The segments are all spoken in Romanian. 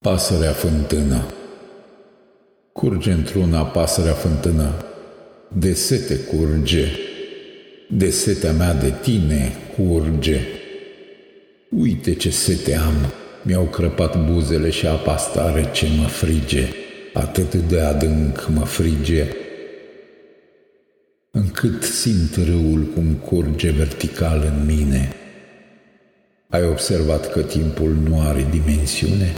Pasărea fântână Curge într-una pasărea fântână, de sete curge, de setea mea de tine curge. Uite ce sete am, mi-au crăpat buzele și apa stare ce mă frige, atât de adânc mă frige, încât simt râul cum curge vertical în mine. Ai observat că timpul nu are dimensiune?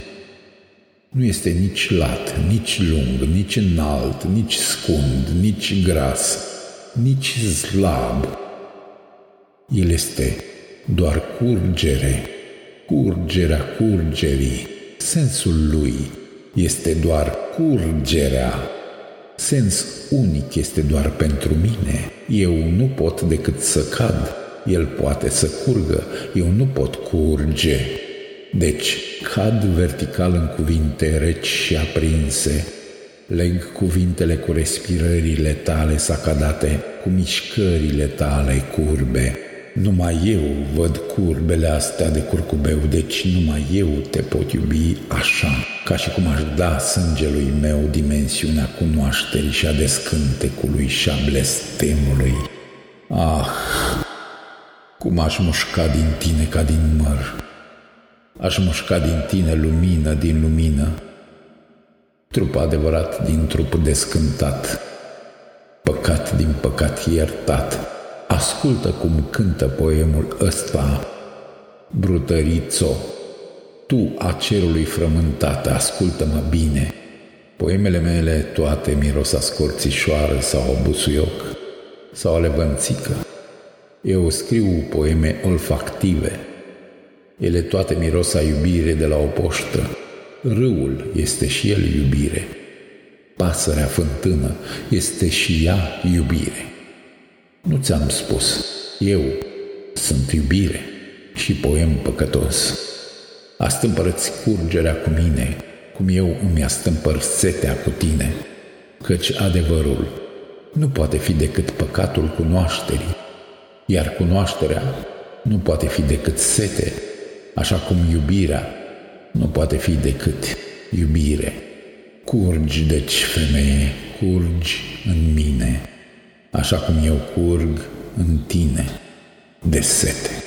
Nu este nici lat, nici lung, nici înalt, nici scund, nici gras, nici slab. El este doar curgere, curgerea curgerii. Sensul lui este doar curgerea. Sens unic este doar pentru mine. Eu nu pot decât să cad. El poate să curgă. Eu nu pot curge. Deci, cad vertical în cuvinte reci și aprinse, leg cuvintele cu respirările tale sacadate, cu mișcările tale curbe. Numai eu văd curbele astea de curcubeu, deci numai eu te pot iubi așa, ca și cum aș da sângelui meu dimensiunea cunoașterii și a descântecului și a blestemului. Ah, cum aș mușca din tine ca din măr, Aș mușca din tine lumină din lumină, trup adevărat din trup descântat, păcat din păcat iertat. Ascultă cum cântă poemul ăsta, brutărițo, tu a cerului frământat, ascultă-mă bine. Poemele mele toate miros a scorțișoară sau a busuioc sau a levănțică. Eu scriu poeme olfactive, ele toate miros a iubire de la o poștă. Râul este și el iubire. Pasărea fântână este și ea iubire. Nu ți-am spus, eu sunt iubire și poem păcătos. Astâmpărăți curgerea cu mine, cum eu îmi astâmpăr setea cu tine, căci adevărul nu poate fi decât păcatul cunoașterii, iar cunoașterea nu poate fi decât sete așa cum iubirea nu poate fi decât iubire. Curgi, deci, femeie, curgi în mine, așa cum eu curg în tine de sete.